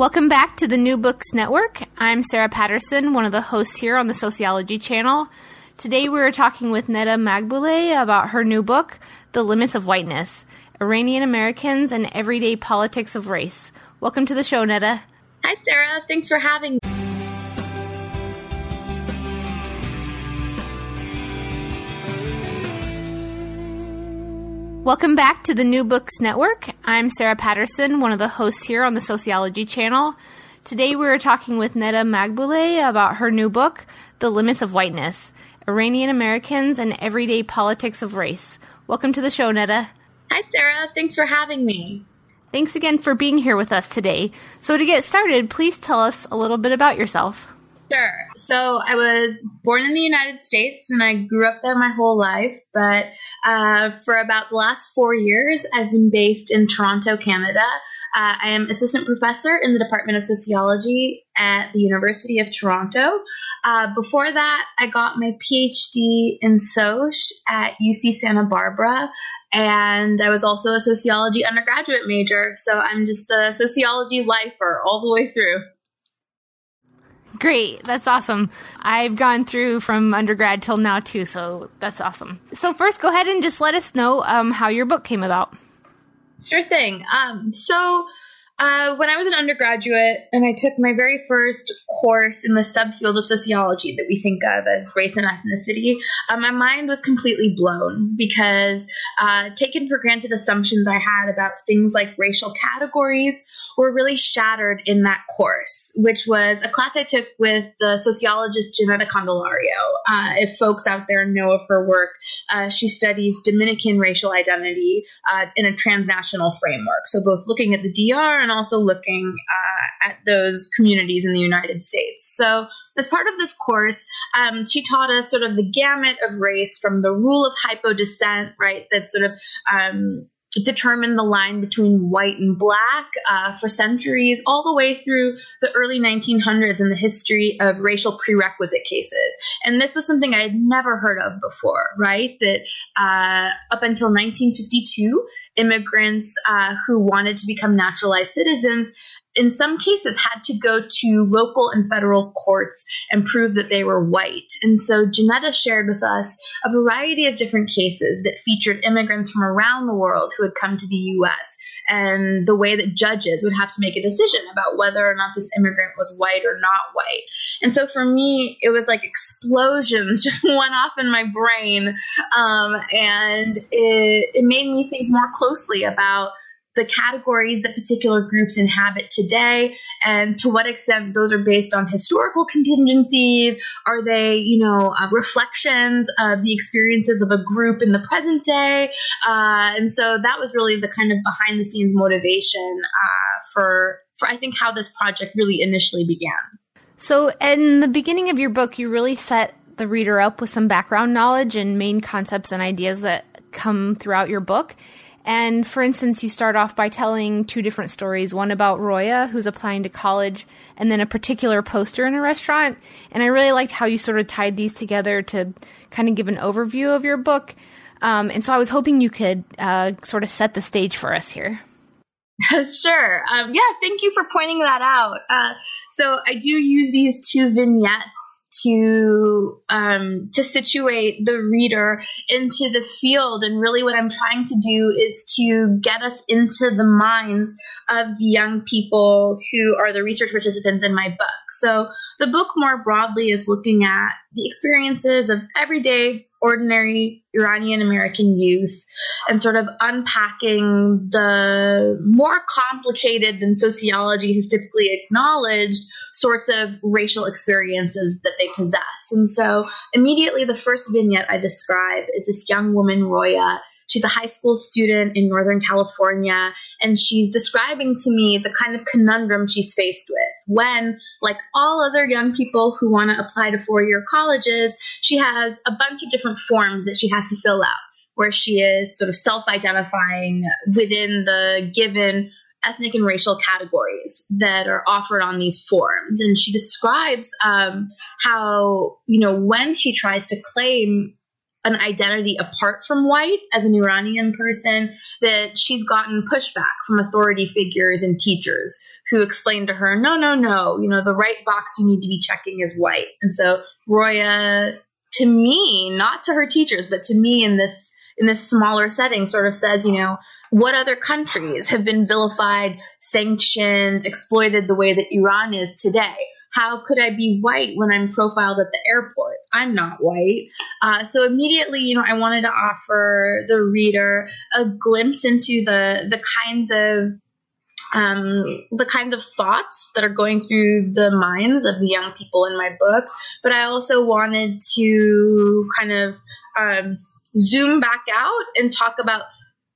Welcome back to the New Books Network. I'm Sarah Patterson, one of the hosts here on the Sociology channel. Today we are talking with Neda Maghbouleh about her new book, The Limits of Whiteness Iranian Americans and Everyday Politics of Race. Welcome to the show, Neda. Hi, Sarah. Thanks for having me. Welcome back to the New Books Network. I'm Sarah Patterson, one of the hosts here on the Sociology channel. Today we are talking with Neda Maghbouleh about her new book, The Limits of Whiteness Iranian Americans and Everyday Politics of Race. Welcome to the show, Neda. Hi, Sarah. Thanks for having me. Thanks again for being here with us today. So, to get started, please tell us a little bit about yourself. Sure. So I was born in the United States and I grew up there my whole life. But uh, for about the last four years, I've been based in Toronto, Canada. Uh, I am assistant professor in the Department of Sociology at the University of Toronto. Uh, before that, I got my PhD in Soc at UC Santa Barbara, and I was also a sociology undergraduate major. So I'm just a sociology lifer all the way through. Great. That's awesome. I've gone through from undergrad till now too, so that's awesome. So first, go ahead and just let us know um, how your book came about. Sure thing. Um, so uh, when I was an undergraduate and I took my very first course in the subfield of sociology that we think of as race and ethnicity, uh, my mind was completely blown because uh, taken for granted assumptions I had about things like racial categories were really shattered in that course, which was a class I took with the sociologist Ginetta Candelario. Uh, if folks out there know of her work, uh, she studies Dominican racial identity uh, in a transnational framework. So both looking at the DR and also looking uh, at those communities in the United States. So, as part of this course, um, she taught us sort of the gamut of race from the rule of hypodescent, right, that sort of um, determined the line between white and black uh, for centuries, all the way through the early 1900s in the history of racial prerequisite cases. And this was something I had never heard of before, right? That uh, up until 1952, immigrants uh, who wanted to become naturalized citizens in some cases had to go to local and federal courts and prove that they were white. And so Ginetta shared with us a variety of different cases that featured immigrants from around the world who had come to the US and the way that judges would have to make a decision about whether or not this immigrant was white or not white. And so for me, it was like explosions just went off in my brain. Um, and it, it made me think more closely about the categories that particular groups inhabit today and to what extent those are based on historical contingencies. Are they you know uh, reflections of the experiences of a group in the present day? Uh, and so that was really the kind of behind the scenes motivation uh, for for i think how this project really initially began. So in the beginning of your book you really set the reader up with some background knowledge and main concepts and ideas that come throughout your book and for instance, you start off by telling two different stories one about Roya, who's applying to college, and then a particular poster in a restaurant. And I really liked how you sort of tied these together to kind of give an overview of your book. Um, and so I was hoping you could uh, sort of set the stage for us here. sure. Um, yeah, thank you for pointing that out. Uh, so I do use these two vignettes to um, to situate the reader into the field. And really what i'm trying to do is to get us into the minds of the young people who are the research participants in my book. So the book more broadly is looking at the experiences of everyday ordinary Iranian American youth and sort of unpacking the more complicated than sociology has typically acknowledged sorts of racial experiences that they possess. And so immediately the first vignette I describe is this young woman, Roya. She's a high school student in Northern California, and she's describing to me the kind of conundrum she's faced with when, like all other young people who want to apply to four year colleges, she has a bunch of different forms that she has to fill out where she is sort of self identifying within the given ethnic and racial categories that are offered on these forms. And she describes um, how, you know, when she tries to claim an identity apart from white as an Iranian person, that she's gotten pushback from authority figures and teachers who explain to her, no, no, no, you know, the right box you need to be checking is white. And so Roya, to me, not to her teachers, but to me in this in this smaller setting sort of says, you know, what other countries have been vilified, sanctioned, exploited the way that Iran is today? How could I be white when I'm profiled at the airport? I'm not white. Uh, so immediately, you know, I wanted to offer the reader a glimpse into the the kinds of um, the kinds of thoughts that are going through the minds of the young people in my book. But I also wanted to kind of um, zoom back out and talk about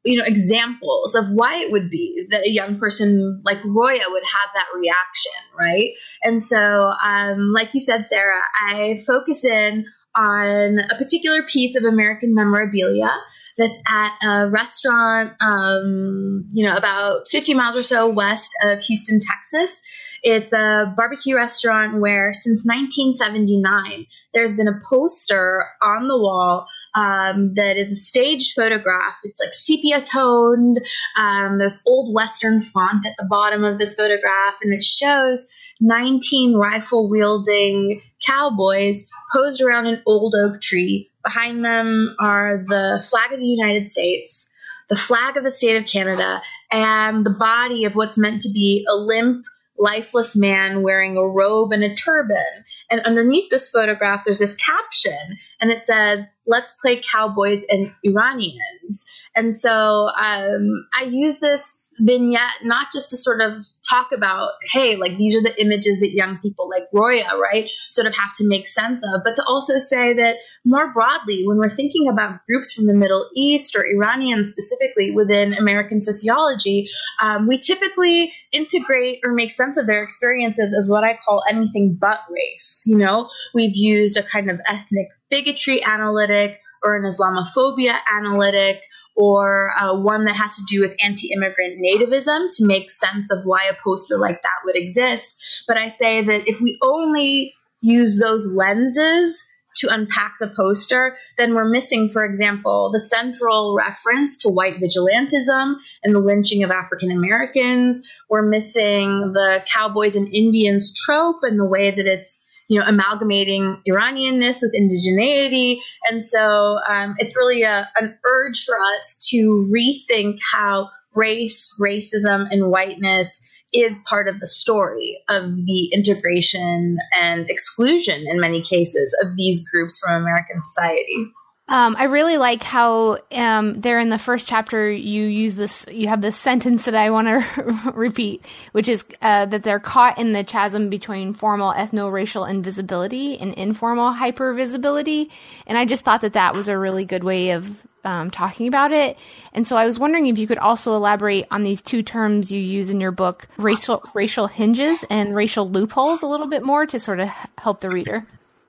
you know examples of why it would be that a young person like Roya would have that reaction, right? And so, um, like you said, Sarah, I focus in on a particular piece of American memorabilia that's at a restaurant, um, you know, about 50 miles or so west of Houston, Texas. It's a barbecue restaurant where since 1979, there's been a poster on the wall um, that is a staged photograph. It's like sepia toned. Um, there's old Western font at the bottom of this photograph, and it shows 19 rifle wielding cowboys posed around an old oak tree. Behind them are the flag of the United States, the flag of the state of Canada, and the body of what's meant to be a limp lifeless man wearing a robe and a turban. And underneath this photograph, there's this caption, and it says, Let's play cowboys and Iranians. And so um, I use this vignette not just to sort of talk about, hey, like these are the images that young people like Roya, right, sort of have to make sense of, but to also say that more broadly, when we're thinking about groups from the Middle East or Iranians specifically within American sociology, um, we typically integrate or make sense of their experiences as what I call anything but race. You know, we've used a kind of ethnic bigotry analytic or an Islamophobia analytic or uh, one that has to do with anti immigrant nativism to make sense of why a poster like that would exist. But I say that if we only use those lenses to unpack the poster, then we're missing, for example, the central reference to white vigilantism and the lynching of African Americans. We're missing the cowboys and Indians trope and the way that it's you know, amalgamating Iranianness with indigeneity. And so um, it's really a, an urge for us to rethink how race, racism, and whiteness is part of the story of the integration and exclusion in many cases of these groups from American society. Um, I really like how um, there in the first chapter you use this. You have this sentence that I want to repeat, which is uh, that they're caught in the chasm between formal ethno-racial invisibility and informal hypervisibility. And I just thought that that was a really good way of um, talking about it. And so I was wondering if you could also elaborate on these two terms you use in your book, racial racial hinges and racial loopholes, a little bit more to sort of help the reader.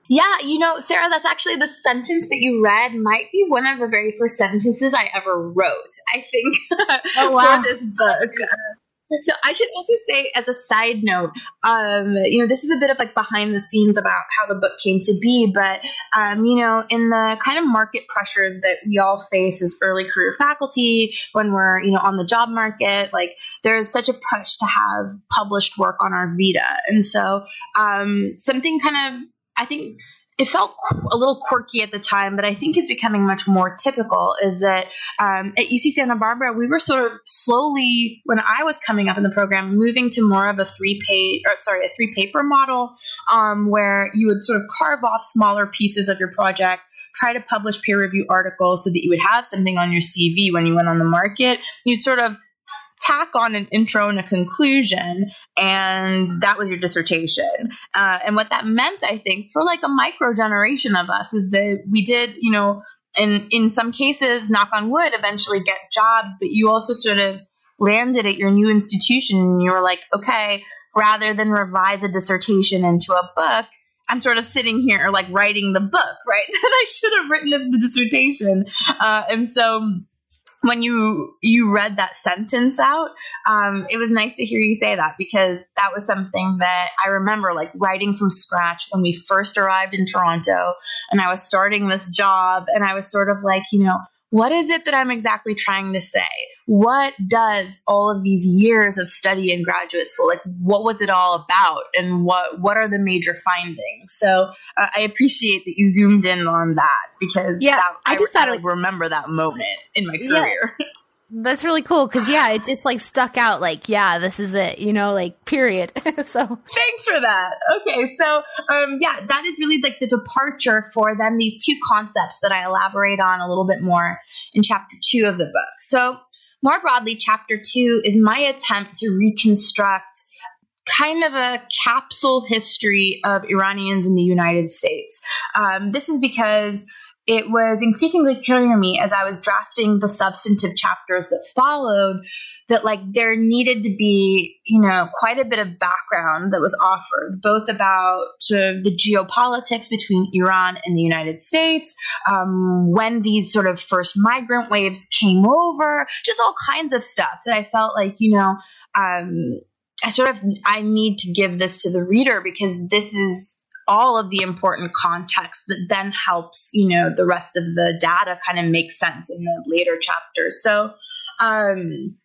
Yeah, you know, Sarah, that's actually the sentence that you read might be one of the very first sentences I ever wrote, I think, oh, wow. for this book. So I should also say, as a side note, um, you know, this is a bit of like behind the scenes about how the book came to be, but um, you know, in the kind of market pressures that we all face as early career faculty when we're you know on the job market, like there's such a push to have published work on our vita, and so um, something kind of I think it felt a little quirky at the time, but I think is becoming much more typical. Is that um, at UC Santa Barbara, we were sort of slowly, when I was coming up in the program, moving to more of a three page, or sorry, a three paper model, um, where you would sort of carve off smaller pieces of your project, try to publish peer review articles so that you would have something on your CV when you went on the market. You'd sort of tack on an intro and a conclusion, and that was your dissertation. Uh, and what that meant, I think, for like a micro generation of us, is that we did, you know, and in some cases, knock on wood, eventually get jobs, but you also sort of landed at your new institution and you were like, okay, rather than revise a dissertation into a book, I'm sort of sitting here like writing the book, right? that I should have written as the dissertation. Uh, and so when you you read that sentence out, um, it was nice to hear you say that because that was something that I remember like writing from scratch when we first arrived in Toronto and I was starting this job and I was sort of like, you know, what is it that I'm exactly trying to say? What does all of these years of study in graduate school, like what was it all about and what, what are the major findings? So uh, I appreciate that you zoomed in on that because yeah, that, I, I just I, thought like, it, remember that moment in my career. Yeah. That's really cool because yeah, it just like stuck out. Like, yeah, this is it. You know, like period. so thanks for that. Okay, so um, yeah, that is really like the departure for then these two concepts that I elaborate on a little bit more in chapter two of the book. So more broadly, chapter two is my attempt to reconstruct kind of a capsule history of Iranians in the United States. Um, this is because it was increasingly clear to me as I was drafting the substantive chapters that followed that like there needed to be, you know, quite a bit of background that was offered, both about sort of the geopolitics between Iran and the United States, um, when these sort of first migrant waves came over, just all kinds of stuff that I felt like, you know, um, I sort of I need to give this to the reader because this is all of the important context that then helps, you know, the rest of the data kind of make sense in the later chapters. So, um,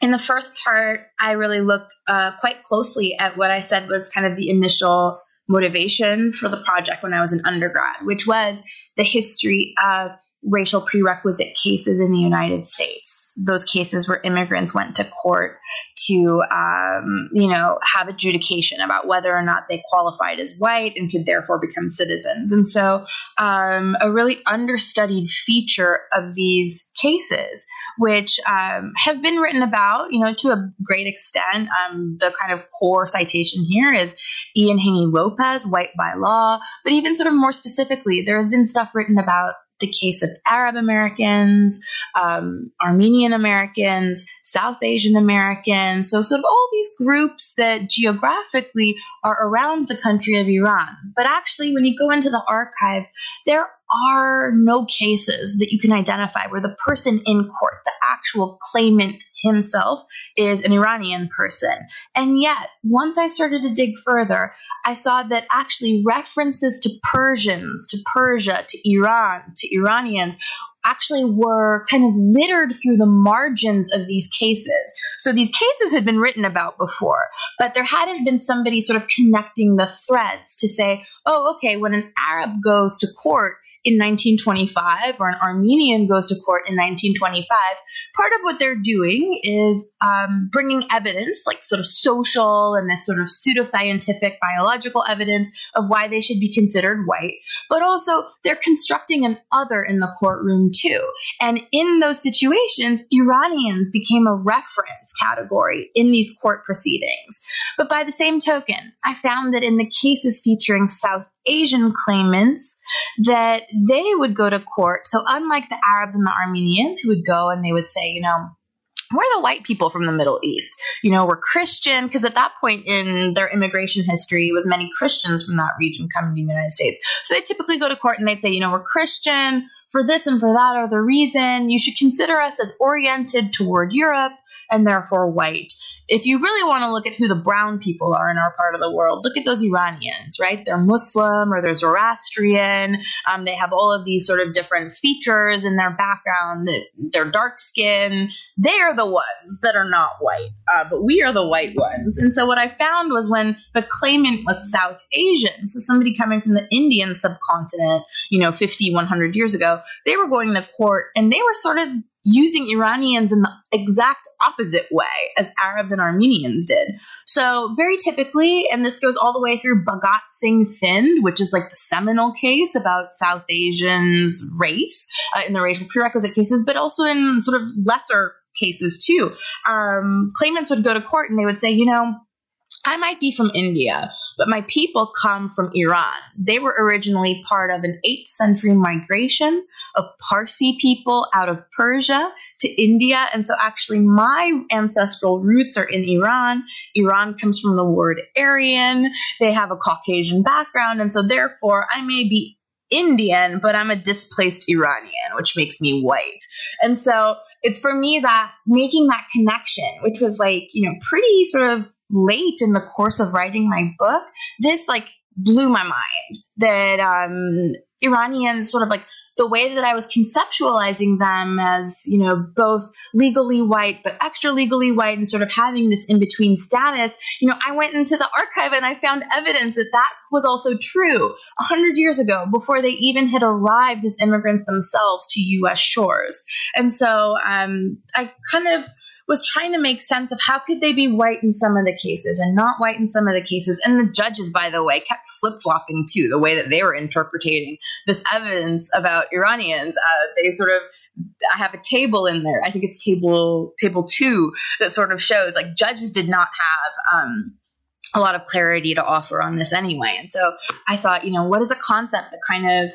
in the first part, I really look uh, quite closely at what I said was kind of the initial motivation for the project when I was an undergrad, which was the history of racial prerequisite cases in the United States. Those cases where immigrants went to court to, um, you know, have adjudication about whether or not they qualified as white and could therefore become citizens. And so, um, a really understudied feature of these cases, which um, have been written about, you know, to a great extent. Um, the kind of core citation here is Ian Haney Lopez, White by Law, but even sort of more specifically, there has been stuff written about the case of Arab Americans, um, Armenian Americans, South Asian Americans. So, sort of all these groups that geographically are around the country of Iran. But actually, when you go into the archive, there are no cases that you can identify where the person in court, the actual claimant himself is an Iranian person. And yet, once I started to dig further, I saw that actually references to Persians, to Persia, to Iran, to Iranians actually were kind of littered through the margins of these cases. So these cases had been written about before, but there hadn't been somebody sort of connecting the threads to say, oh, okay, when an Arab goes to court in 1925 or an Armenian goes to court in 1925, part of what they're doing is um, bringing evidence, like sort of social and this sort of pseudoscientific biological evidence of why they should be considered white, but also they're constructing an other in the courtroom too. And in those situations, Iranians became a reference category in these court proceedings. But by the same token, I found that in the cases featuring South Asian claimants, that they would go to court. So unlike the Arabs and the Armenians who would go and they would say, you know, we're the white people from the Middle East. You know, we're Christian because at that point in their immigration history, it was many Christians from that region coming to the United States. So they typically go to court and they'd say, you know, we're Christian for this and for that other reason. You should consider us as oriented toward Europe and therefore white if you really want to look at who the brown people are in our part of the world, look at those Iranians, right? They're Muslim or they're Zoroastrian. Um, they have all of these sort of different features in their background. They're dark skin. They are the ones that are not white, uh, but we are the white ones. And so what I found was when the claimant was South Asian, so somebody coming from the Indian subcontinent, you know, 50, 100 years ago, they were going to court and they were sort of using Iranians in the exact opposite way as Arabs and Armenians did. So, very typically, and this goes all the way through Bhagat Singh Thind, which is like the seminal case about South Asians' race uh, in the racial prerequisite cases, but also in sort of lesser cases too. Um, claimants would go to court and they would say, you know, I might be from India, but my people come from Iran. They were originally part of an 8th century migration of Parsi people out of Persia to India. And so actually my ancestral roots are in Iran. Iran comes from the word Aryan. They have a Caucasian background. And so therefore I may be Indian, but I'm a displaced Iranian, which makes me white. And so it's for me that making that connection, which was like, you know, pretty sort of late in the course of writing my book, this like blew my mind that um, Iranians sort of like the way that I was conceptualizing them as, you know, both legally white but extra legally white and sort of having this in between status, you know, I went into the archive and I found evidence that that was also true a hundred years ago before they even had arrived as immigrants themselves to U.S. shores. And so um, I kind of was trying to make sense of how could they be white in some of the cases and not white in some of the cases. And the judges, by the way, kept flip flopping too, the way that they were interpreting this evidence about Iranians. Uh, they sort of I have a table in there. I think it's table table two that sort of shows like judges did not have um, a lot of clarity to offer on this anyway. And so I thought, you know, what is a concept that kind of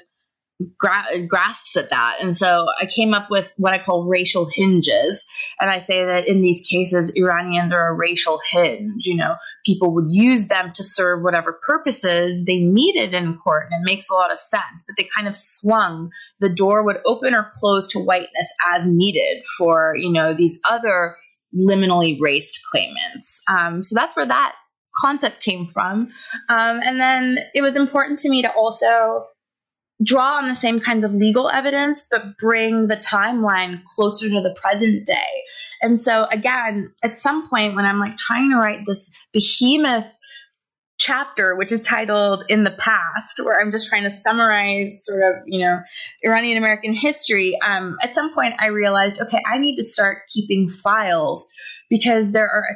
gra- grasps at that. And so I came up with what I call racial hinges. And I say that in these cases, Iranians are a racial hinge. You know, people would use them to serve whatever purposes they needed in court. And it makes a lot of sense. But they kind of swung. The door would open or close to whiteness as needed for, you know, these other liminally raced claimants. Um, so that's where that concept came from. Um, and then it was important to me to also draw on the same kinds of legal evidence, but bring the timeline closer to the present day. And so, again, at some point when I'm like trying to write this behemoth chapter, which is titled In the Past, where I'm just trying to summarize sort of, you know, Iranian American history, um, at some point I realized, okay, I need to start keeping files because there are a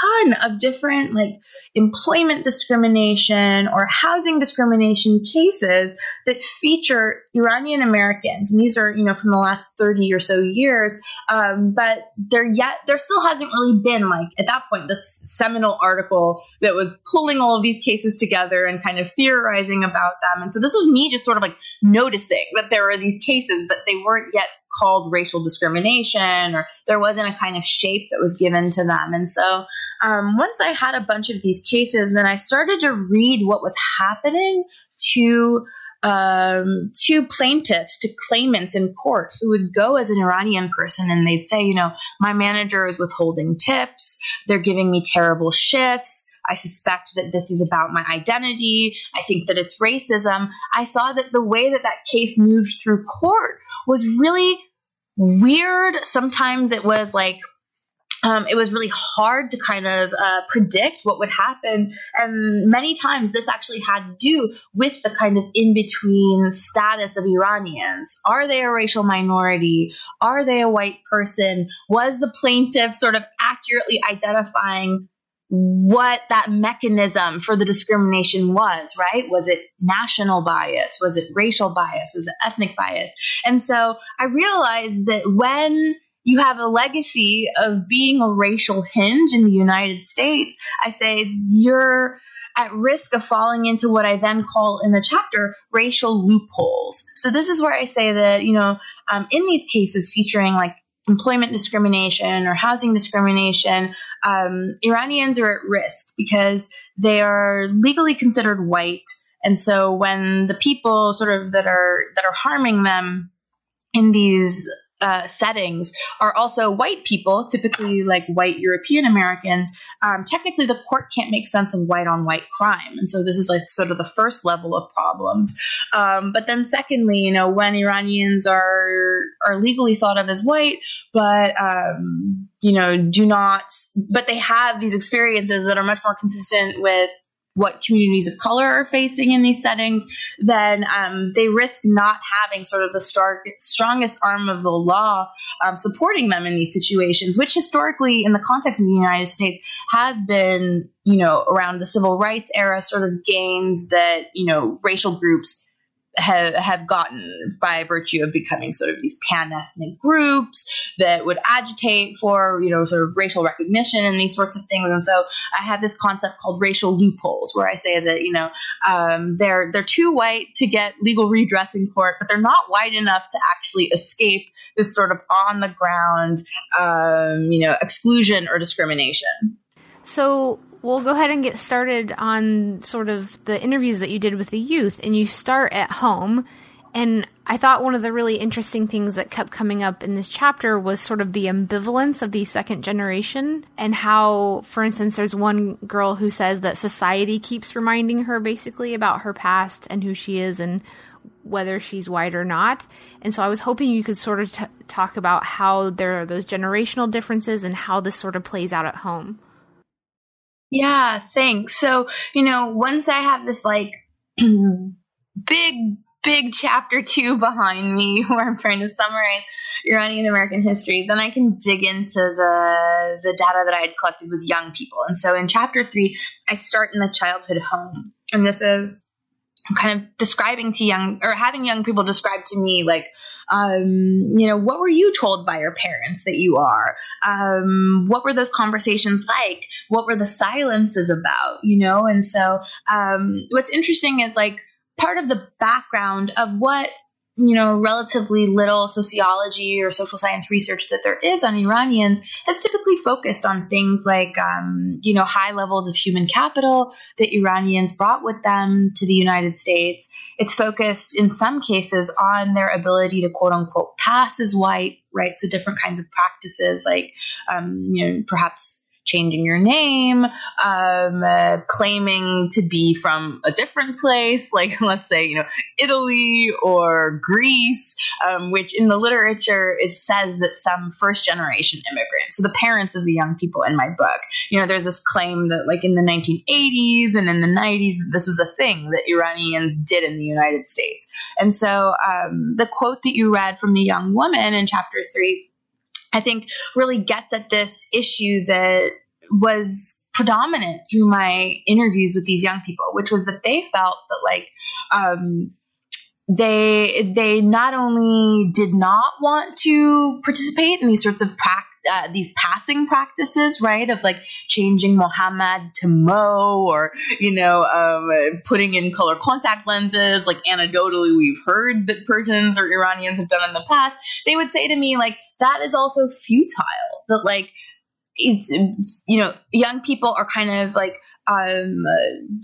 ton of different like employment discrimination or housing discrimination cases that feature Iranian Americans. And these are, you know, from the last 30 or so years. Um, but there yet, there still hasn't really been like at that point, this seminal article that was pulling all of these cases together and kind of theorizing about them. And so this was me just sort of like noticing that there were these cases, but they weren't yet called racial discrimination or there wasn't a kind of shape that was given to them. And so um, once I had a bunch of these cases, then I started to read what was happening to um, to plaintiffs, to claimants in court who would go as an Iranian person and they'd say, you know, my manager is withholding tips, they're giving me terrible shifts. I suspect that this is about my identity. I think that it's racism. I saw that the way that that case moved through court was really weird. Sometimes it was like um, it was really hard to kind of uh, predict what would happen. And many times this actually had to do with the kind of in between status of Iranians. Are they a racial minority? Are they a white person? Was the plaintiff sort of accurately identifying what that mechanism for the discrimination was, right? Was it national bias? Was it racial bias? Was it ethnic bias? And so I realized that when you have a legacy of being a racial hinge in the United States, I say you're at risk of falling into what I then call in the chapter racial loopholes. So this is where I say that, you know, um, in these cases featuring like employment discrimination or housing discrimination, um, Iranians are at risk because they are legally considered white. And so when the people sort of that are that are harming them in these uh, settings are also white people, typically like white European Americans, um, technically the court can't make sense of white on white crime. And so this is like sort of the first level of problems. Um, but then secondly, you know, when Iranians are, are legally thought of as white, but, um, you know, do not, but they have these experiences that are much more consistent with what communities of color are facing in these settings, then um, they risk not having sort of the strongest arm of the law um, supporting them in these situations, which historically, in the context of the United States, has been, you know, around the civil rights era sort of gains that, you know, racial groups have, have gotten by virtue of becoming sort of these pan ethnic groups that would agitate for, you know, sort of racial recognition and these sorts of things. And so I have this concept called racial loopholes where I say that, you know, um, they're, they're too white to get legal redress in court, but they're not white enough to actually escape this sort of on the ground, um, you know, exclusion or discrimination. So we'll go ahead and get started on sort of the interviews that you did with the youth, and you start at home. And I thought one of the really interesting things that kept coming up in this chapter was sort of the ambivalence of the second generation and how, for instance, there's one girl who says that society keeps reminding her basically about her past and who she is and whether she's white or not. And so I was hoping you could sort of t- talk about how there are those generational differences and how this sort of plays out at home. Yeah, thanks. So, you know, once I have this like big, big chapter two behind me where I'm trying to summarize Iranian American history, then I can dig into the the data that I had collected with young people. And so in chapter three, I start in the childhood home. And this is kind of describing to young or having young people describe to me like um, you know, what were you told by your parents that you are? Um, what were those conversations like? What were the silences about? You know, and so um, what's interesting is like part of the background of what you know, relatively little sociology or social science research that there is on Iranians has typically focused on things like, um, you know, high levels of human capital that Iranians brought with them to the United States. It's focused in some cases on their ability to quote unquote pass as white, right? So different kinds of practices like, um, you know, perhaps changing your name, um, uh, claiming to be from a different place, like let's say, you know, Italy or Greece, um, which in the literature it says that some first generation immigrants, so the parents of the young people in my book, you know, there's this claim that like in the 1980s and in the 90s, this was a thing that Iranians did in the United States. And so um, the quote that you read from the young woman in chapter three I think really gets at this issue that was predominant through my interviews with these young people, which was that they felt that like um, they they not only did not want to participate in these sorts of practices. Uh, these passing practices, right, of like changing Muhammad to Mo, or you know, um, putting in color contact lenses. Like anecdotally, we've heard that Persians or Iranians have done in the past. They would say to me, like, that is also futile. That like it's you know young people are kind of like um,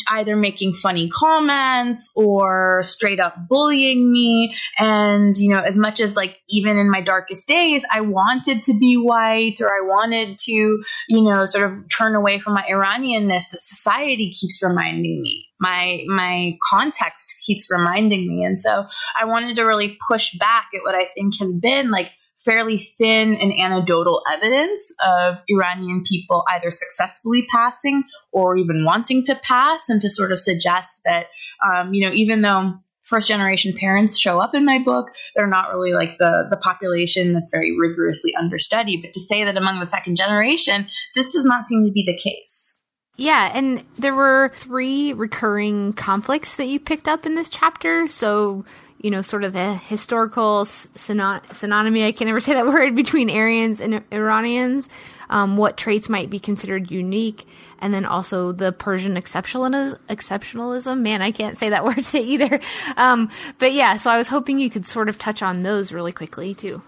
either making funny comments or straight up bullying me. And, you know, as much as like even in my darkest days, I wanted to be white or I wanted to, you know, sort of turn away from my Iranianness that society keeps reminding me. My, my context keeps reminding me. And so I wanted to really push back at what I think has been like fairly thin and anecdotal evidence of Iranian people either successfully passing or even wanting to pass, and to sort of suggest that, um, you know, even though first generation parents show up in my book, they're not really like the, the population that's very rigorously understudied. But to say that among the second generation, this does not seem to be the case. Yeah, and there were three recurring conflicts that you picked up in this chapter. So you know, sort of the historical synon- synonymy, I can never say that word, between Aryans and Iranians, um, what traits might be considered unique, and then also the Persian exceptionalism. exceptionalism. Man, I can't say that word either. Um, but yeah, so I was hoping you could sort of touch on those really quickly too.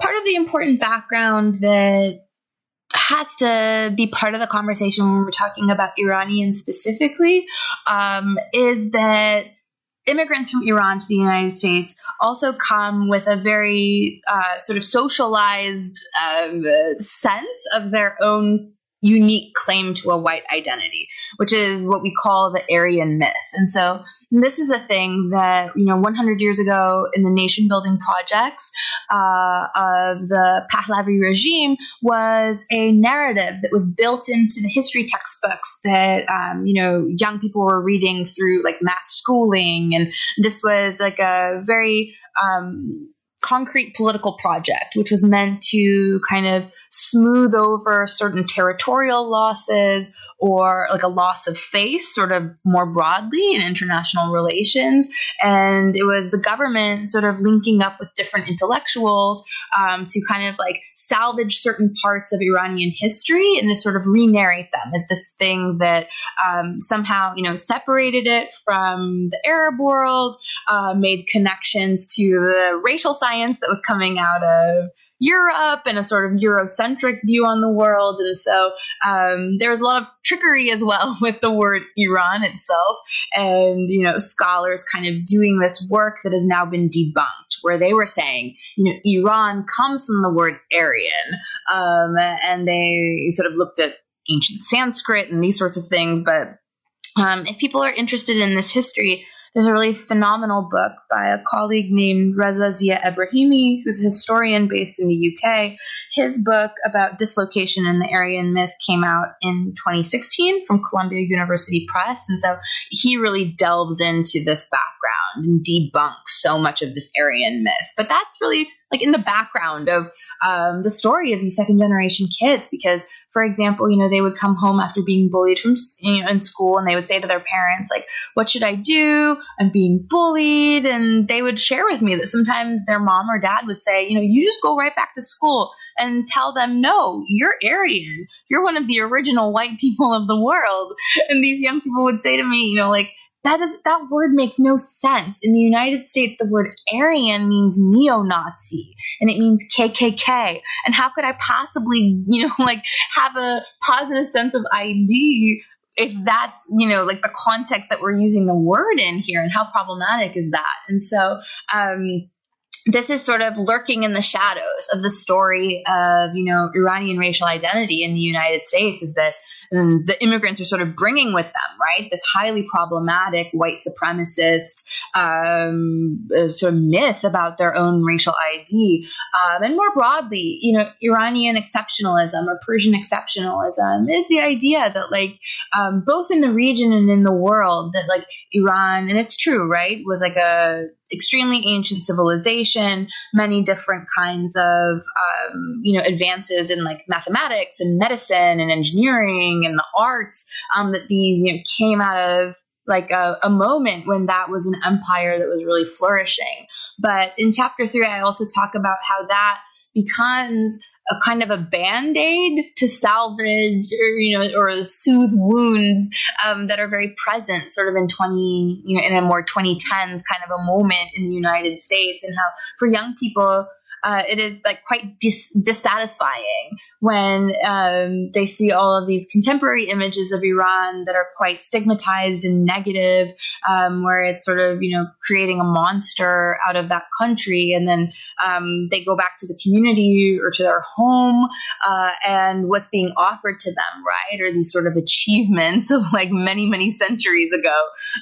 Part of the important background that has to be part of the conversation when we're talking about Iranians specifically um, is that immigrants from Iran to the United States also come with a very uh, sort of socialized um, sense of their own unique claim to a white identity, which is what we call the Aryan myth. And so this is a thing that, you know, 100 years ago in the nation building projects uh, of the Pahlavi regime was a narrative that was built into the history textbooks that, um, you know, young people were reading through like mass schooling. And this was like a very, um, concrete political project, which was meant to kind of smooth over certain territorial losses or like a loss of face, sort of more broadly in international relations. And it was the government sort of linking up with different intellectuals um, to kind of like salvage certain parts of Iranian history and to sort of re narrate them as this thing that um, somehow, you know, separated it from the Arab world, uh, made connections to the racial science that was coming out of Europe and a sort of Eurocentric view on the world. And so um, was a lot of trickery as well with the word Iran itself. And, you know, scholars kind of doing this work that has now been debunked, where they were saying, you know, Iran comes from the word Aryan. Um, and they sort of looked at ancient Sanskrit and these sorts of things. But um, if people are interested in this history, there's a really phenomenal book by a colleague named Reza Zia Ebrahimi, who's a historian based in the UK. His book about dislocation in the Aryan myth came out in 2016 from Columbia University Press. And so he really delves into this background and debunks so much of this Aryan myth. But that's really like in the background of um, the story of these second generation kids. Because for example you know they would come home after being bullied from you know in school and they would say to their parents like what should i do? I'm being bullied. And they would share with me that sometimes their mom or dad would say you know you just go right back to school and tell them no you're aryan. You're one of the original white people of the world. And these young people would say to me you know like that is that word makes no sense. In the United States, the word Aryan means neo-Nazi and it means KKK. And how could I possibly, you know, like have a positive sense of ID if that's, you know, like the context that we're using the word in here and how problematic is that? And so, um, this is sort of lurking in the shadows of the story of, you know, Iranian racial identity in the United States is that the immigrants are sort of bringing with them, right? This highly problematic white supremacist um, uh, sort of myth about their own racial ID. Um, and more broadly, you know, Iranian exceptionalism or Persian exceptionalism is the idea that, like, um, both in the region and in the world, that, like, Iran, and it's true, right, was like a extremely ancient civilization, many different kinds of um, you know advances in like mathematics and medicine and engineering and the arts um, that these you know came out of like a, a, moment when that was an empire that was really flourishing. But in chapter three, I also talk about how that becomes a kind of a band-aid to salvage or you know or soothe wounds um, that are very present sort of in 20 you know in a more 2010s kind of a moment in the united states and how for young people uh, it is like quite dis- dissatisfying when um, they see all of these contemporary images of Iran that are quite stigmatized and negative, um, where it's sort of you know creating a monster out of that country, and then um, they go back to the community or to their home, uh, and what's being offered to them, right, are these sort of achievements of like many many centuries ago,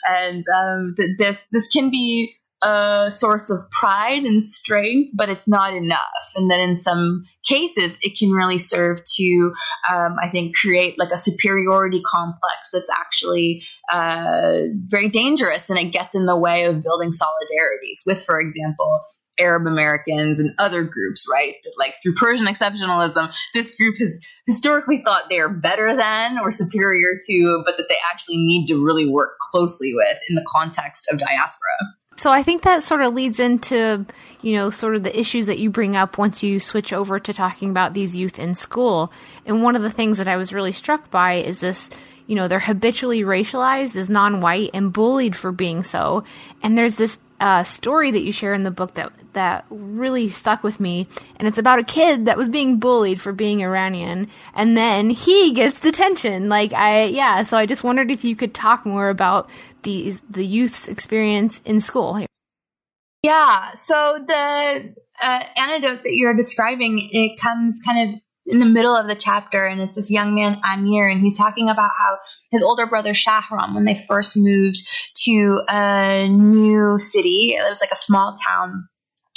and um, th- this this can be a source of pride and strength, but it's not enough. And then in some cases, it can really serve to, um, I think, create like a superiority complex that's actually uh, very dangerous and it gets in the way of building solidarities with, for example, Arab Americans and other groups, right? That like through Persian exceptionalism, this group has historically thought they are better than or superior to, but that they actually need to really work closely with in the context of diaspora. So I think that sort of leads into, you know, sort of the issues that you bring up once you switch over to talking about these youth in school. And one of the things that I was really struck by is this, you know, they're habitually racialized as non-white and bullied for being so. And there's this uh, story that you share in the book that that really stuck with me, and it's about a kid that was being bullied for being Iranian, and then he gets detention. Like I, yeah. So I just wondered if you could talk more about the the youth's experience in school. Yeah. So the uh, anecdote that you're describing it comes kind of in the middle of the chapter, and it's this young man Amir, and he's talking about how his older brother Shahram, when they first moved to a new city, it was like a small town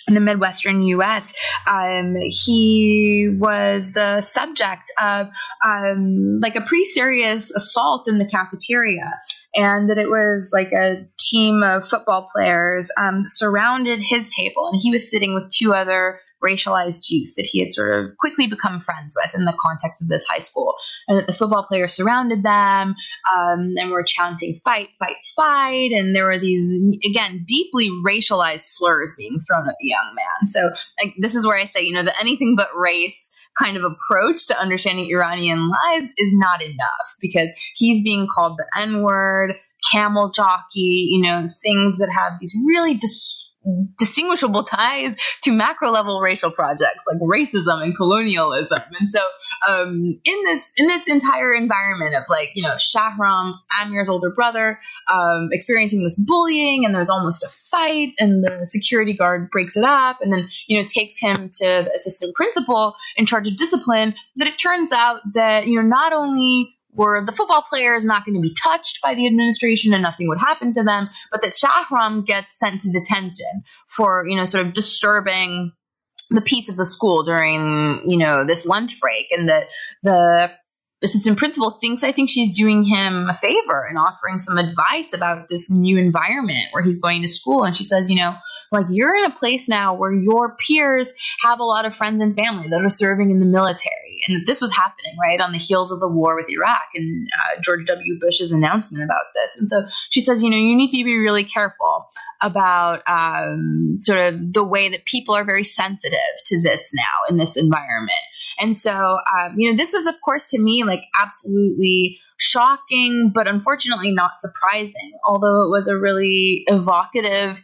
in the Midwestern U.S. Um, he was the subject of um, like a pretty serious assault in the cafeteria. And that it was like a team of football players um, surrounded his table, and he was sitting with two other racialized youth that he had sort of quickly become friends with in the context of this high school. And that the football players surrounded them um, and were chanting, fight, fight, fight. And there were these, again, deeply racialized slurs being thrown at the young man. So like, this is where I say, you know, that anything but race kind of approach to understanding Iranian lives is not enough because he's being called the N word, camel jockey, you know, things that have these really dis- distinguishable ties to macro level racial projects like racism and colonialism. And so, um, in this in this entire environment of like you know Shahram, Amir's older brother, um, experiencing this bullying, and there's almost a fight, and the security guard breaks it up, and then you know takes him to the assistant principal in charge of discipline. That it turns out that you know not only were the football players not going to be touched by the administration and nothing would happen to them, but that Shahram gets sent to detention for, you know, sort of disturbing the peace of the school during, you know, this lunch break and that the assistant principal thinks I think she's doing him a favor and offering some advice about this new environment where he's going to school. And she says, you know, like you're in a place now where your peers have a lot of friends and family that are serving in the military. And this was happening right on the heels of the war with Iraq and uh, George W. Bush's announcement about this. And so she says, you know, you need to be really careful about um, sort of the way that people are very sensitive to this now in this environment. And so, um, you know, this was, of course, to me, like absolutely shocking, but unfortunately not surprising, although it was a really evocative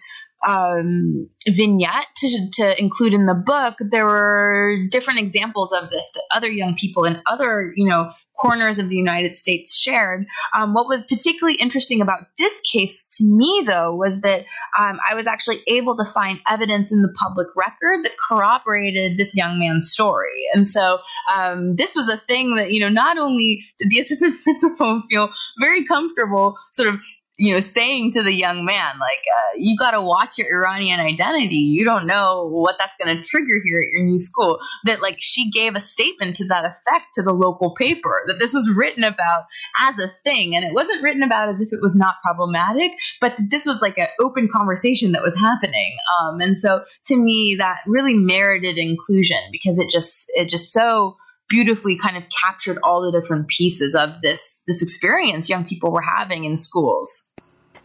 um, vignette to, to include in the book, there were different examples of this that other young people in other, you know, corners of the United States shared. Um, what was particularly interesting about this case to me, though, was that um, I was actually able to find evidence in the public record that corroborated this young man's story. And so um, this was a thing that, you know, not only did the assistant principal feel very comfortable sort of you know, saying to the young man, like, uh, you got to watch your Iranian identity. You don't know what that's going to trigger here at your new school. That, like, she gave a statement to that effect to the local paper, that this was written about as a thing. And it wasn't written about as if it was not problematic, but this was like an open conversation that was happening. Um, and so to me, that really merited inclusion because it just, it just so, beautifully kind of captured all the different pieces of this this experience young people were having in schools.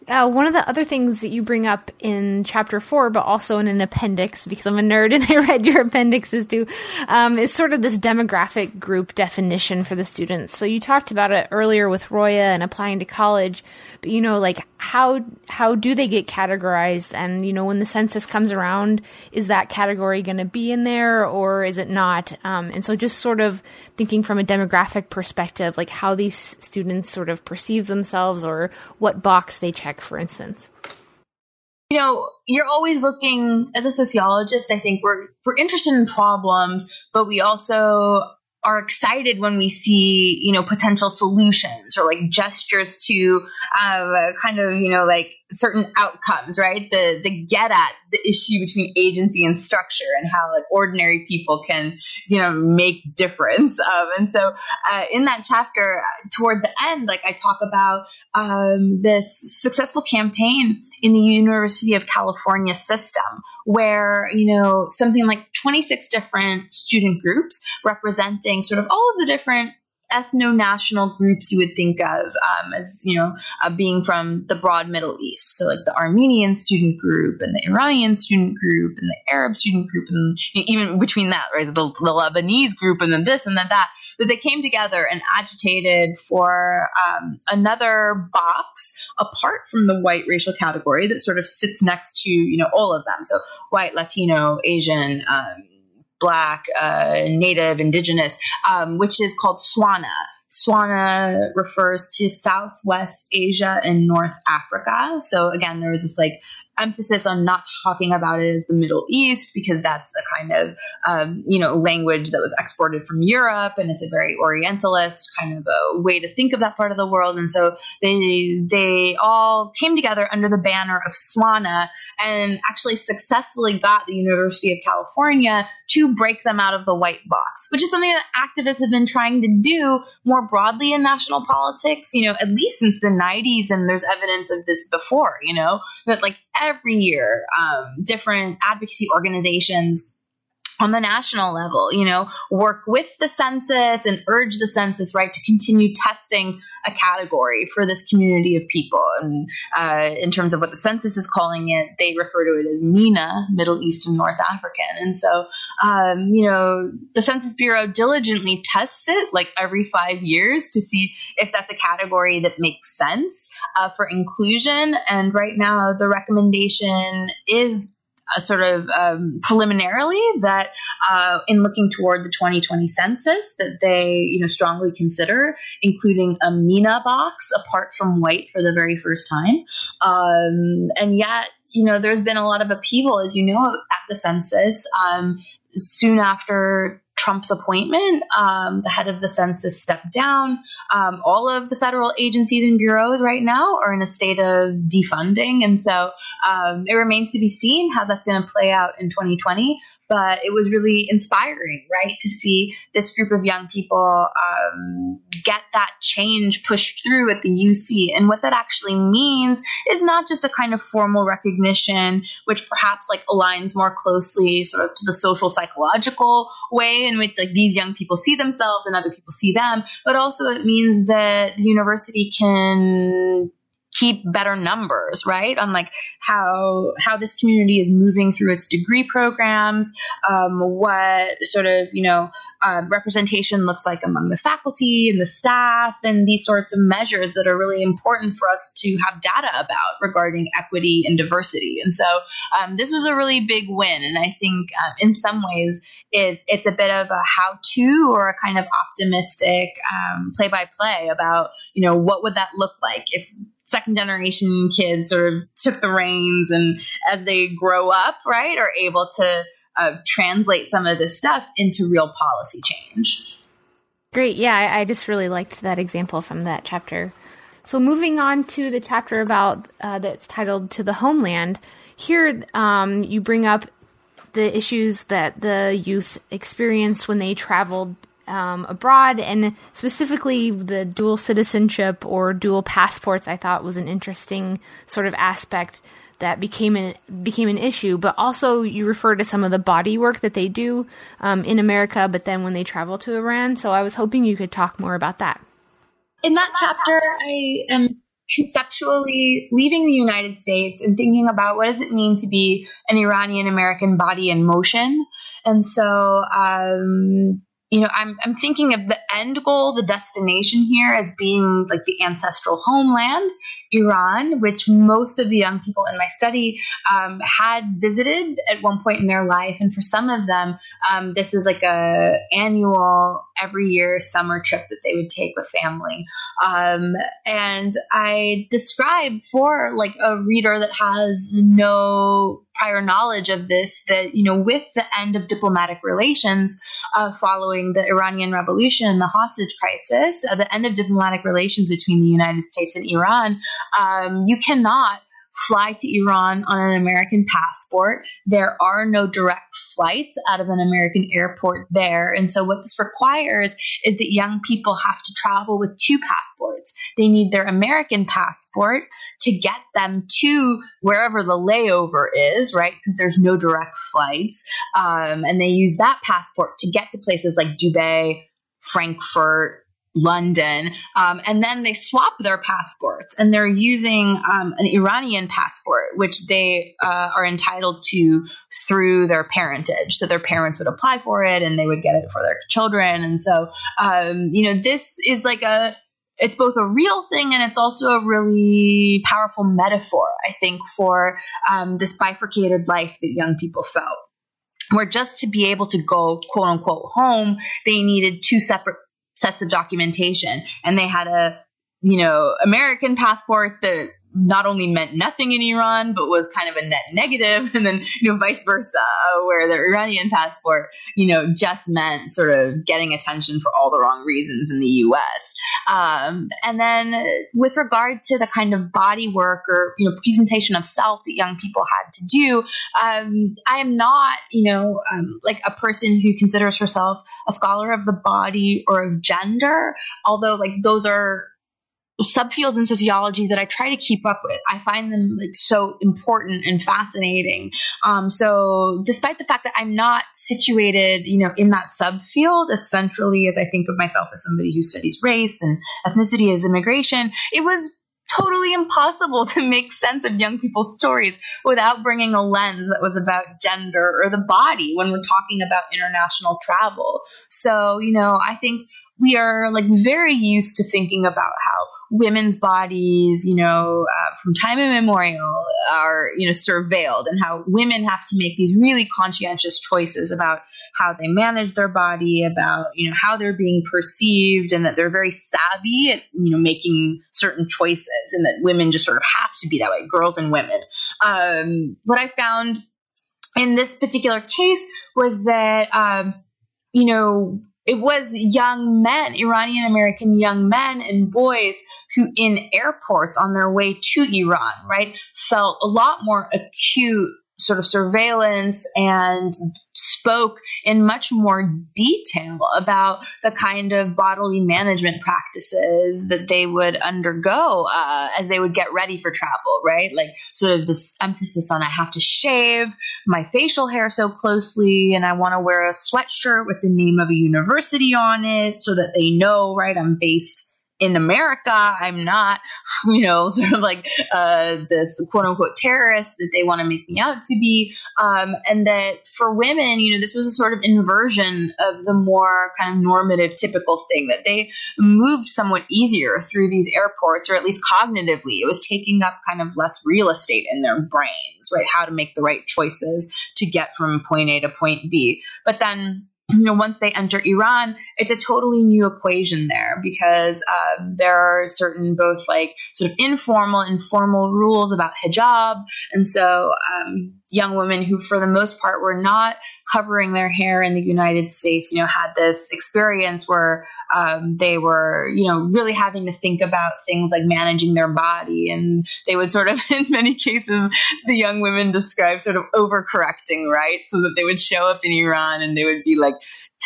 Uh, one of the other things that you bring up in chapter four, but also in an appendix, because I'm a nerd and I read your appendixes too, um, is sort of this demographic group definition for the students. So you talked about it earlier with Roya and applying to college, but you know, like how how do they get categorized? And you know, when the census comes around, is that category going to be in there or is it not? Um, and so just sort of thinking from a demographic perspective, like how these students sort of perceive themselves or what box they check for instance? You know, you're always looking as a sociologist, I think we're we're interested in problems, but we also are excited when we see, you know, potential solutions or like gestures to uh, kind of, you know, like certain outcomes, right? The the get at the issue between agency and structure and how like ordinary people can, you know, make difference. Um, and so uh, in that chapter, toward the end, like I talk about um, this successful campaign in the University of California system, where you know something like 26 different student groups representing sort of all of the different ethno-national groups you would think of um, as you know uh, being from the broad Middle East. So like the Armenian student group and the Iranian student group and the Arab student group and even between that, right, the, the Lebanese group and then this and then that, that they came together and agitated for um, another box apart from the white racial category that sort of sits next to you know all of them. So white, Latino, Asian. Um, black, uh, native, indigenous, um, which is called SWANA. SWANA refers to Southwest Asia and North Africa. So again, there was this like emphasis on not talking about it as the Middle East because that's the kind of um, you know language that was exported from Europe, and it's a very Orientalist kind of a way to think of that part of the world. And so they they all came together under the banner of SWANA and actually successfully got the University of California to break them out of the white box, which is something that activists have been trying to do more broadly in national politics. You know, at least since the 90s, and there's evidence of this before. You know that like every year, um, different advocacy organizations on the national level, you know, work with the census and urge the census, right, to continue testing a category for this community of people. And uh, in terms of what the census is calling it, they refer to it as MENA, Middle East and North African. And so, um, you know, the Census Bureau diligently tests it like every five years to see if that's a category that makes sense uh, for inclusion. And right now, the recommendation is uh, sort of um, preliminarily that uh, in looking toward the 2020 census that they you know strongly consider including a MENA box apart from white for the very first time. Um, and yet you know there's been a lot of upheaval as you know at the census. Um, soon after Trump's appointment, um, the head of the census stepped down. Um, all of the federal agencies and bureaus right now are in a state of defunding. And so um, it remains to be seen how that's going to play out in 2020 but it was really inspiring, right, to see this group of young people um, get that change pushed through at the UC. And what that actually means is not just a kind of formal recognition, which perhaps like aligns more closely sort of to the social psychological way in which like these young people see themselves and other people see them, but also it means that the university can keep better numbers, right? On like how how this community is moving through its degree programs, um, what sort of you know uh, representation looks like among the faculty and the staff, and these sorts of measures that are really important for us to have data about regarding equity and diversity. And so um, this was a really big win, and I think um, in some ways it, it's a bit of a how-to or a kind of optimistic um, play-by-play about you know what would that look like if second generation kids sort of took the reins and as they grow up, right, are able to uh, translate some of this stuff into real policy change. Great. Yeah, I, I, just really liked that example from that chapter. So moving on to the chapter about uh, that's titled "To the Homeland." Here, um, you bring up the issues that the youth experienced when they traveled um, abroad, and specifically the dual citizenship or dual passports. I thought was an interesting sort of aspect that became an became an issue. But also, you refer to some of the body work that they do um, in America, but then when they travel to Iran. So I was hoping you could talk more about that. In that chapter, I am conceptually leaving the United States and thinking about what does it mean to be an Iranian American body in motion. And so um, you know, I'm, I'm thinking of the end goal, the destination here as being like the ancestral homeland, Iran, which most of the young people in my study um, had visited at one point in their life. And for some of them, um, this was like a annual, every year summer trip that they would take with family. Um, and I describe for like a reader that has no prior knowledge of this that, you know, with the end of diplomatic relations uh, following the Iranian Revolution and the hostage crisis, uh, the end of diplomatic relations between the United States and Iran, um, you cannot fly to Iran on an American passport. There are no direct flights out of an American airport there. And so what this requires is that young people have to travel with two passports. They need their American passport to get them to wherever the layover is, right? Because there's no direct flights. Um, and they use that passport to get to places like Dubai, Frankfurt, London, um, and then they swap their passports and they're using um, an Iranian passport, which they uh, are entitled to through their parentage. So their parents would apply for it and they would get it for their children. And so, um, you know, this is like a it's both a real thing and it's also a really powerful metaphor, I think, for um, this bifurcated life that young people felt. Where just to be able to go quote unquote home, they needed two separate sets of documentation. And they had a you know american passport that not only meant nothing in Iran, but was kind of a net negative, and then you know vice versa, where the Iranian passport, you know, just meant sort of getting attention for all the wrong reasons in the U.S. Um, and then with regard to the kind of body work or you know presentation of self that young people had to do, um, I am not you know um, like a person who considers herself a scholar of the body or of gender, although like those are subfields in sociology that I try to keep up with. I find them like so important and fascinating. Um, so despite the fact that I'm not situated, you know, in that subfield as centrally as I think of myself as somebody who studies race and ethnicity as immigration, it was totally impossible to make sense of young people's stories without bringing a lens that was about gender or the body when we're talking about international travel. So, you know, I think we are like very used to thinking about how women's bodies, you know, uh, from time immemorial are, you know, surveilled and how women have to make these really conscientious choices about how they manage their body, about, you know, how they're being perceived and that they're very savvy at, you know, making certain choices and that women just sort of have to be that way, girls and women. Um, what I found in this particular case was that, um, you know, it was young men, Iranian American young men and boys who in airports on their way to Iran, right, felt a lot more acute sort of surveillance and spoke in much more detail about the kind of bodily management practices that they would undergo uh, as they would get ready for travel, right? Like sort of this emphasis on I have to shave my facial hair so closely and I want to wear a sweatshirt with the name of a university on it so that they know, right, I'm based in America, I'm not, you know, sort of like uh, this quote unquote terrorist that they want to make me out to be. Um, and that for women, you know, this was a sort of inversion of the more kind of normative, typical thing that they moved somewhat easier through these airports, or at least cognitively. It was taking up kind of less real estate in their brains, right? How to make the right choices to get from point A to point B. But then you know, once they enter Iran, it's a totally new equation there because um, there are certain both like sort of informal and formal rules about hijab. And so um, young women who, for the most part, were not covering their hair in the United States, you know, had this experience where um, they were, you know, really having to think about things like managing their body. And they would sort of, in many cases, the young women describe sort of overcorrecting, right? So that they would show up in Iran and they would be like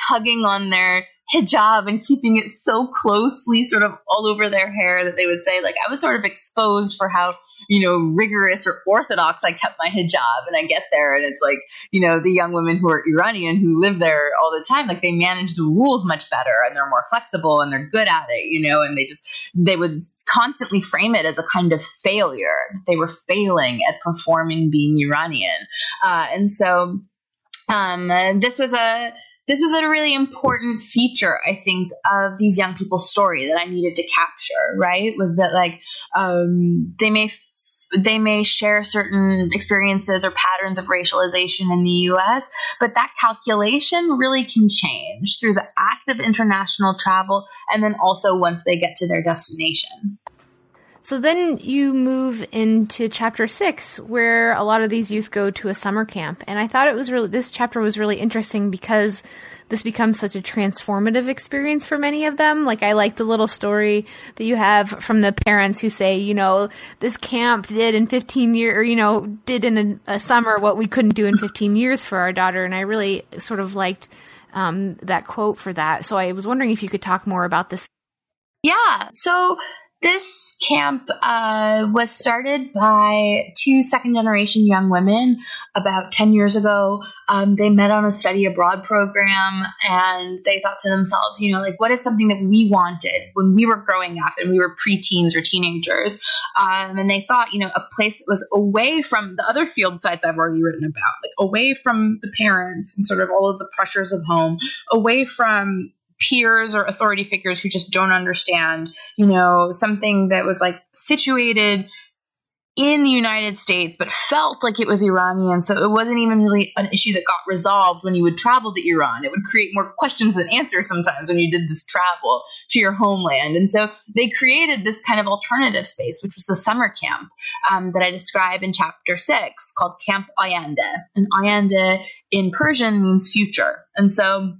tugging on their hijab and keeping it so closely sort of all over their hair that they would say like I was sort of exposed for how you know rigorous or orthodox I kept my hijab. And I get there and it's like you know the young women who are Iranian who live there all the time like they manage the rules much better and they're more flexible and they're good at it you know and they just they would constantly frame it as a kind of failure. They were failing at performing being Iranian. Uh, and so um, this was a this was a really important feature, I think, of these young people's story that I needed to capture, right? Was that like, um, they may they may share certain experiences or patterns of racialization in the US, but that calculation really can change through the act of international travel and then also once they get to their destination. So then you move into chapter six, where a lot of these youth go to a summer camp. And I thought it was really, this chapter was really interesting because this becomes such a transformative experience for many of them. Like, I like the little story that you have from the parents who say, you know, this camp did in 15 years, or, you know, did in a, a summer what we couldn't do in 15 years for our daughter. And I really sort of liked um, that quote for that. So I was wondering if you could talk more about this. Yeah. So this camp uh, was started by two second generation young women about 10 years ago. Um, they met on a study abroad program and they thought to themselves, you know, like, what is something that we wanted when we were growing up and we were preteens or teenagers? Um, and they thought, you know, a place that was away from the other field sites I've already written about, like away from the parents and sort of all of the pressures of home, away from peers or authority figures who just don't understand, you know, something that was like situated in the United States, but felt like it was Iranian. So it wasn't even really an issue that got resolved when you would travel to Iran. It would create more questions than answers sometimes when you did this travel to your homeland. And so they created this kind of alternative space, which was the summer camp um, that I describe in chapter six called Camp Ayande. And Ayande in Persian means future. And so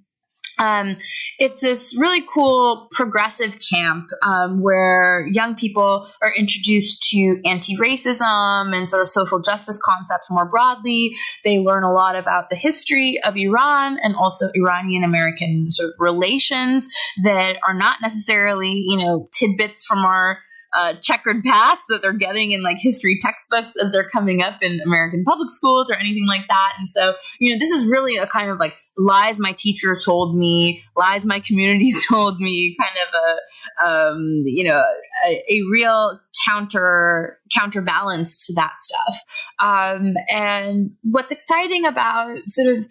um, it's this really cool progressive camp um, where young people are introduced to anti-racism and sort of social justice concepts more broadly. They learn a lot about the history of Iran and also Iranian American sort of relations that are not necessarily, you know, tidbits from our uh, checkered past that they're getting in like history textbooks as they're coming up in American public schools or anything like that. And so, you know, this is really a kind of like lies my teacher told me, lies my community told me, kind of a, um, you know, a, a real counter counterbalance to that stuff. Um, and what's exciting about sort of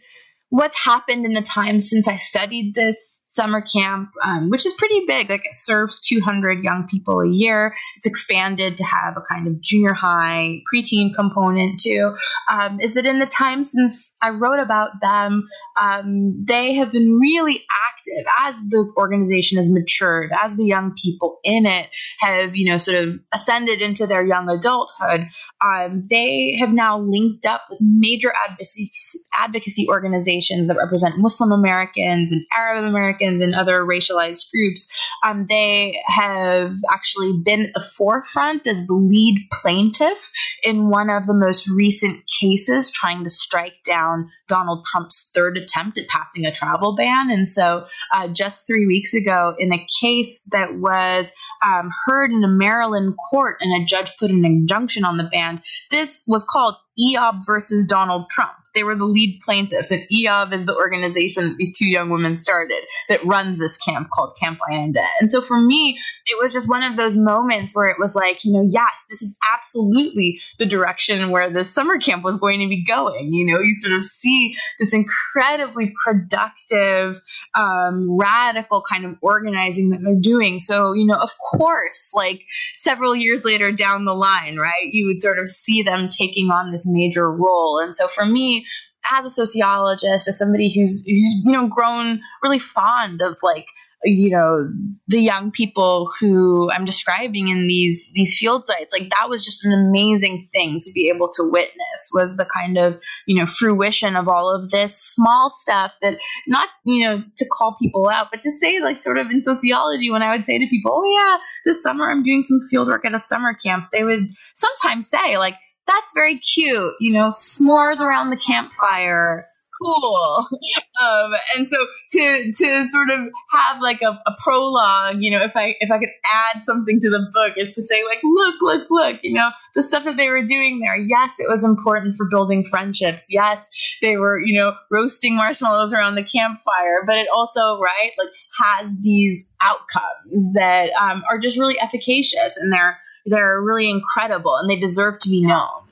what's happened in the time since I studied this summer camp, um, which is pretty big. Like it serves 200 young people a year. It's expanded to have a kind of junior high, preteen component too. Um, is that in the time since I wrote about them, um, they have been really active as the organization has matured, as the young people in it have, you know, sort of ascended into their young adulthood. Um, they have now linked up with major advocacy, advocacy organizations that represent Muslim Americans and Arab Americans And other racialized groups, um, they have actually been at the forefront as the lead plaintiff in one of the most recent cases trying to strike down Donald Trump's third attempt at passing a travel ban. And so, uh, just three weeks ago, in a case that was um, heard in a Maryland court, and a judge put an injunction on the ban, this was called EOB versus Donald Trump. They were the lead plaintiffs, and EOB is the organization that these two young women started that runs this camp called Camp Ayande. And so for me, it was just one of those moments where it was like, you know, yes, this is absolutely the direction where the summer camp was going to be going. You know, you sort of see this incredibly productive, um, radical kind of organizing that they're doing. So, you know, of course, like several years later down the line, right, you would sort of see them taking on this major role. And so for me, as a sociologist, as somebody who's, who's you know grown really fond of like you know the young people who I'm describing in these these field sites like that was just an amazing thing to be able to witness was the kind of you know fruition of all of this small stuff that not you know to call people out but to say like sort of in sociology when I would say to people oh yeah this summer I'm doing some field work at a summer camp they would sometimes say like that's very cute. You know, s'mores around the campfire. Cool. Um, and so to, to sort of have like a, a prologue, you know, if I, if I could add something to the book is to say like, look, look, look, you know, the stuff that they were doing there. Yes, it was important for building friendships. Yes, they were, you know, roasting marshmallows around the campfire, but it also, right, like has these outcomes that, um, are just really efficacious and they're, they're really incredible and they deserve to be known.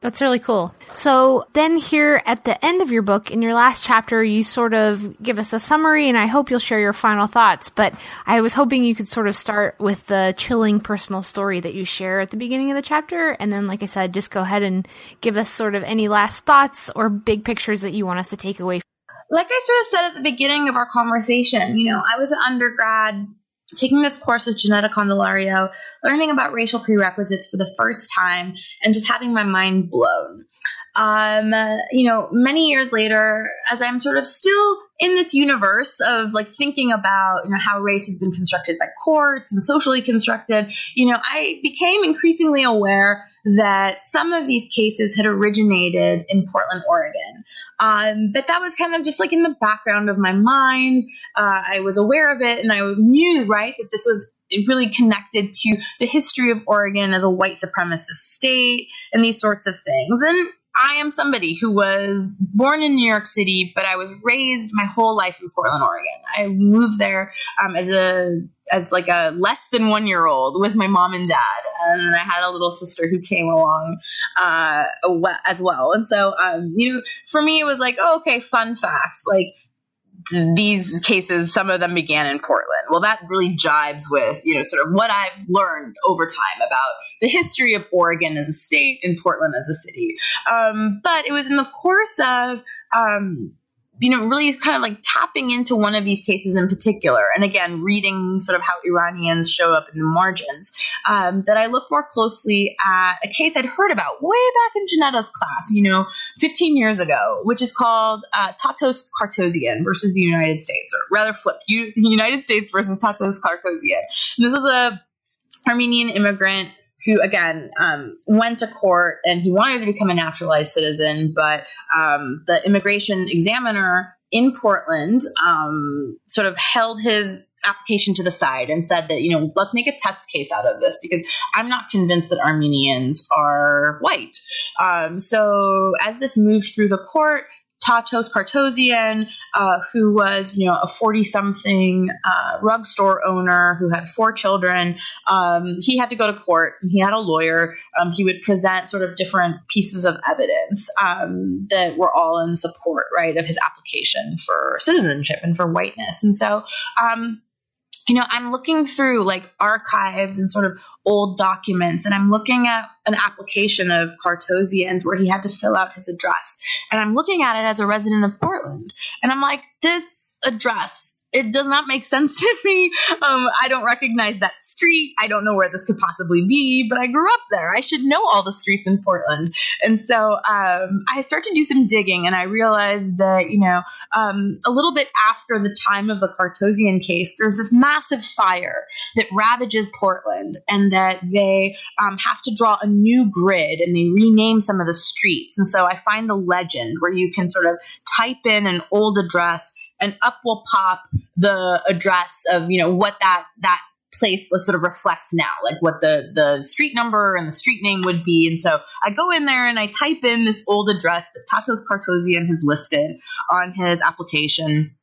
That's really cool. So then here at the end of your book, in your last chapter, you sort of give us a summary and I hope you'll share your final thoughts. But I was hoping you could sort of start with the chilling personal story that you share at the beginning of the chapter. And then, like I said, just go ahead and give us sort of any last thoughts or big pictures that you want us to take away. Like I sort of said at the beginning of our conversation, you know, I was an undergrad taking this course with Ginetta Candelario, learning about racial prerequisites for the first time, and just having my mind blown. Um, you know, many years later, as I'm sort of still in this universe of like thinking about you know how race has been constructed by courts and socially constructed, you know, I became increasingly aware that some of these cases had originated in Portland, Oregon. Um, but that was kind of just like in the background of my mind. Uh, I was aware of it and I knew, right, that this was really connected to the history of Oregon as a white supremacist state and these sorts of things. And I am somebody who was born in New York City, but I was raised my whole life in Portland, Oregon. I moved there um, as a as like a less than one year old with my mom and dad, and I had a little sister who came along uh, as well. And so, um, you know, for me, it was like, oh, okay, fun fact, like these cases, some of them began in Portland. Well, that really jives with, you know, sort of what I've learned over time about the history of Oregon as a state and Portland as a city. Um, but it was in the course of, um, you know, really kind of like tapping into one of these cases in particular, and again, reading sort of how Iranians show up in the margins, um, that I look more closely at a case I'd heard about way back in Ginetta's class, you know, 15 years ago, which is called uh, Tatos Cartozian versus the United States, or rather flipped, U- United States versus Tatos Cartozian. And this is a Armenian immigrant who again um, went to court and he wanted to become a naturalized citizen, but um, the immigration examiner in Portland um, sort of held his application to the side and said that you know let's make a test case out of this because I'm not convinced that Armenians are white. Um, so as this moved through the court, Tatos Cartozian, uh, who was, you know, a 40 something uh, rug store owner who had four children. Um, he had to go to court. And he had a lawyer. Um, he would present sort of different pieces of evidence um, that were all in support, right, of his application for citizenship and for whiteness. And so, um, you know, I'm looking through like archives and sort of old documents, and I'm looking at an application of Cartozian's where he had to fill out his address. And I'm looking at it as a resident of Portland. And I'm like, this address it does not make sense to me. Um, I don't recognize that street. I don't know where this could possibly be, but I grew up there. I should know all the streets in Portland. And so um, I start to do some digging, and I realized that, you know, um, a little bit after the time of the Cartozian case, there's this massive fire that ravages Portland, and that they um, have to draw a new grid and they rename some of the streets. And so I find the legend where you can sort of type in an old address and up will pop the address of you know what that that place sort of reflects now, like what the the street number and the street name would be. And so I go in there and I type in this old address that Tatos Cartozian has listed on his application.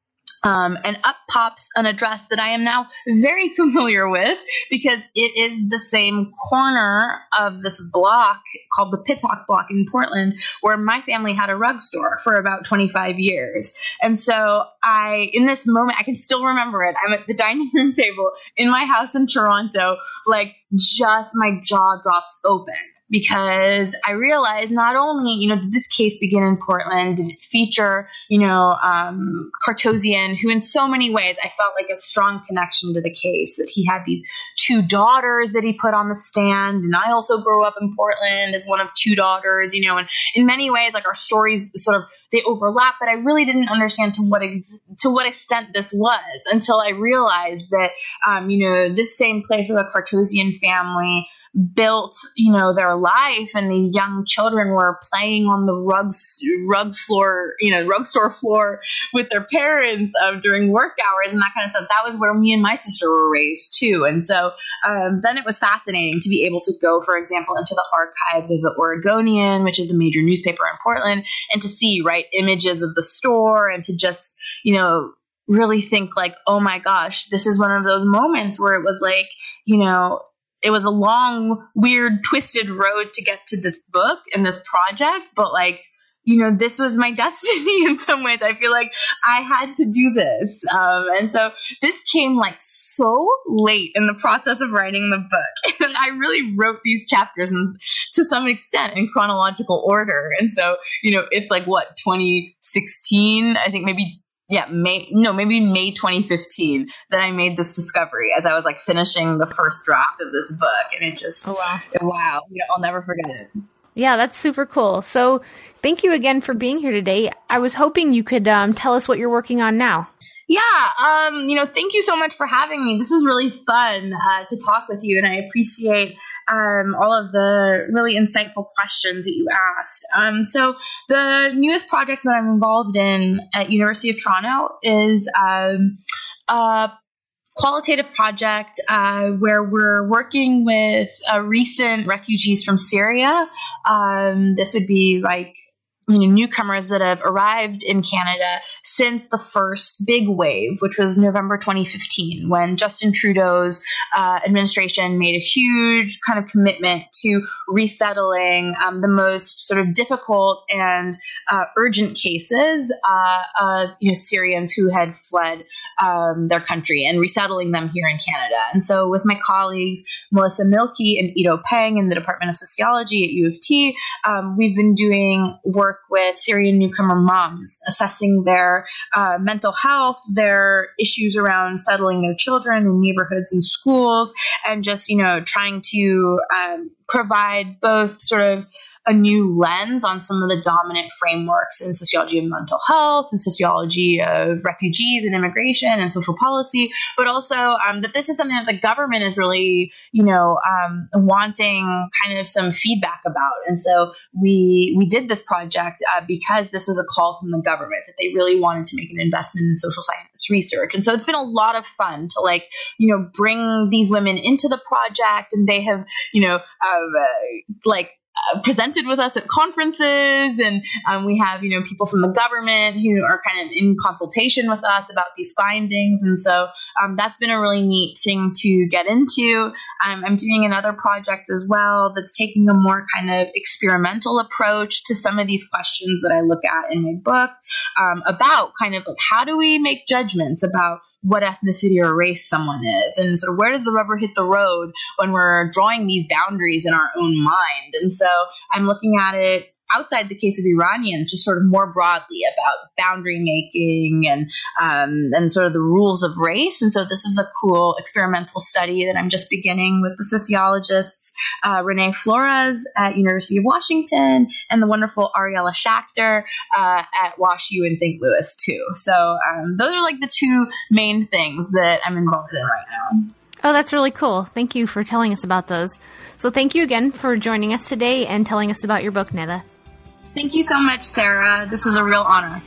Um, and up pops an address that I am now very familiar with because it is the same corner of this block called the Pittock Block in Portland, where my family had a rug store for about 25 years. And so I, in this moment, I can still remember it. I'm at the dining room table in my house in Toronto, like just my jaw drops open because I realized not only, you know, did this case begin in Portland, did it feature, you know, um, Cartozian, who in so many ways I felt like a strong connection to the case, that he had these two daughters that he put on the stand. And I also grew up in Portland as one of two daughters, you know, and in many ways, like our stories sort of, they overlap, but I really didn't understand to what, ex- to what extent this was until I realized that, um, you know, this same place where the Cartozian family, built, you know, their life and these young children were playing on the rug, rug floor, you know, rug store floor with their parents um, during work hours and that kind of stuff. That was where me and my sister were raised too. And so um, then it was fascinating to be able to go, for example, into the archives of the Oregonian, which is the major newspaper in Portland, and to see, right, images of the store and to just, you know, really think like, oh my gosh, this is one of those moments where it was like, you know, it was a long, weird, twisted road to get to this book and this project, but like, you know, this was my destiny in some ways. I feel like I had to do this. Um, and so this came like so late in the process of writing the book. And I really wrote these chapters in, to some extent in chronological order. And so, you know, it's like what, 2016? I think maybe yeah, May, no, maybe May 2015 that I made this discovery as I was like finishing the first draft of this book. And it just, oh, wow. wow, you know, I'll never forget it. Yeah, that's super cool. So thank you again for being here today. I was hoping you could um, tell us what you're working on now. Yeah, um, you know, thank you so much for having me. This was really fun uh, to talk with you, and I appreciate um, all of the really insightful questions that you asked. Um, so, the newest project that I'm involved in at University of Toronto is um, a qualitative project uh, where we're working with uh, recent refugees from Syria. Um, this would be like you know, newcomers that have arrived in Canada since the first big wave, which was November 2015, when Justin Trudeau's uh, administration made a huge kind of commitment to resettling um, the most sort of difficult and uh, urgent cases uh, of you know Syrians who had fled um, their country and resettling them here in Canada. And so, with my colleagues Melissa Milkie and Ito Peng in the Department of Sociology at U of T, um, we've been doing work with Syrian newcomer moms, assessing their uh, mental health, their issues around settling their children in neighborhoods and schools, and just you know trying to um, provide both sort of a new lens on some of the dominant frameworks in sociology of mental health and sociology of refugees and immigration and social policy, but also um, that this is something that the government is really, you know, um, wanting kind of some feedback about. And so we we did this project uh, because this was a call from the government that they really wanted to make an investment in social science research. And so it's been a lot of fun to like, you know, bring these women into the project, and they have, you know. Uh, like uh, presented with us at conferences and um, we have you know people from the government who are kind of in consultation with us about these findings and so um, that's been a really neat thing to get into. Um, i'm doing another project as well that's taking a more kind of experimental approach to some of these questions that i look at in my book um, about kind of how do we make judgments about what ethnicity or race someone is. And sort of where does the rubber hit the road when we're drawing these boundaries in our own mind? And so i'm looking at it outside the case of Iranians, just sort of more broadly about boundary making and um, and sort of the rules of race. And so this is a cool experimental study that I'm just beginning with the sociologists uh, Renee Flores at University of Washington and the wonderful Ariela Schachter uh, at WashU in St. Louis too. So um, those are like the two main things that I'm involved in right now. Oh, that's really cool. Thank you for telling us about those. So, thank you again for joining us today and telling us about your book, Neda. Thank you so much, Sarah. This was a real honor.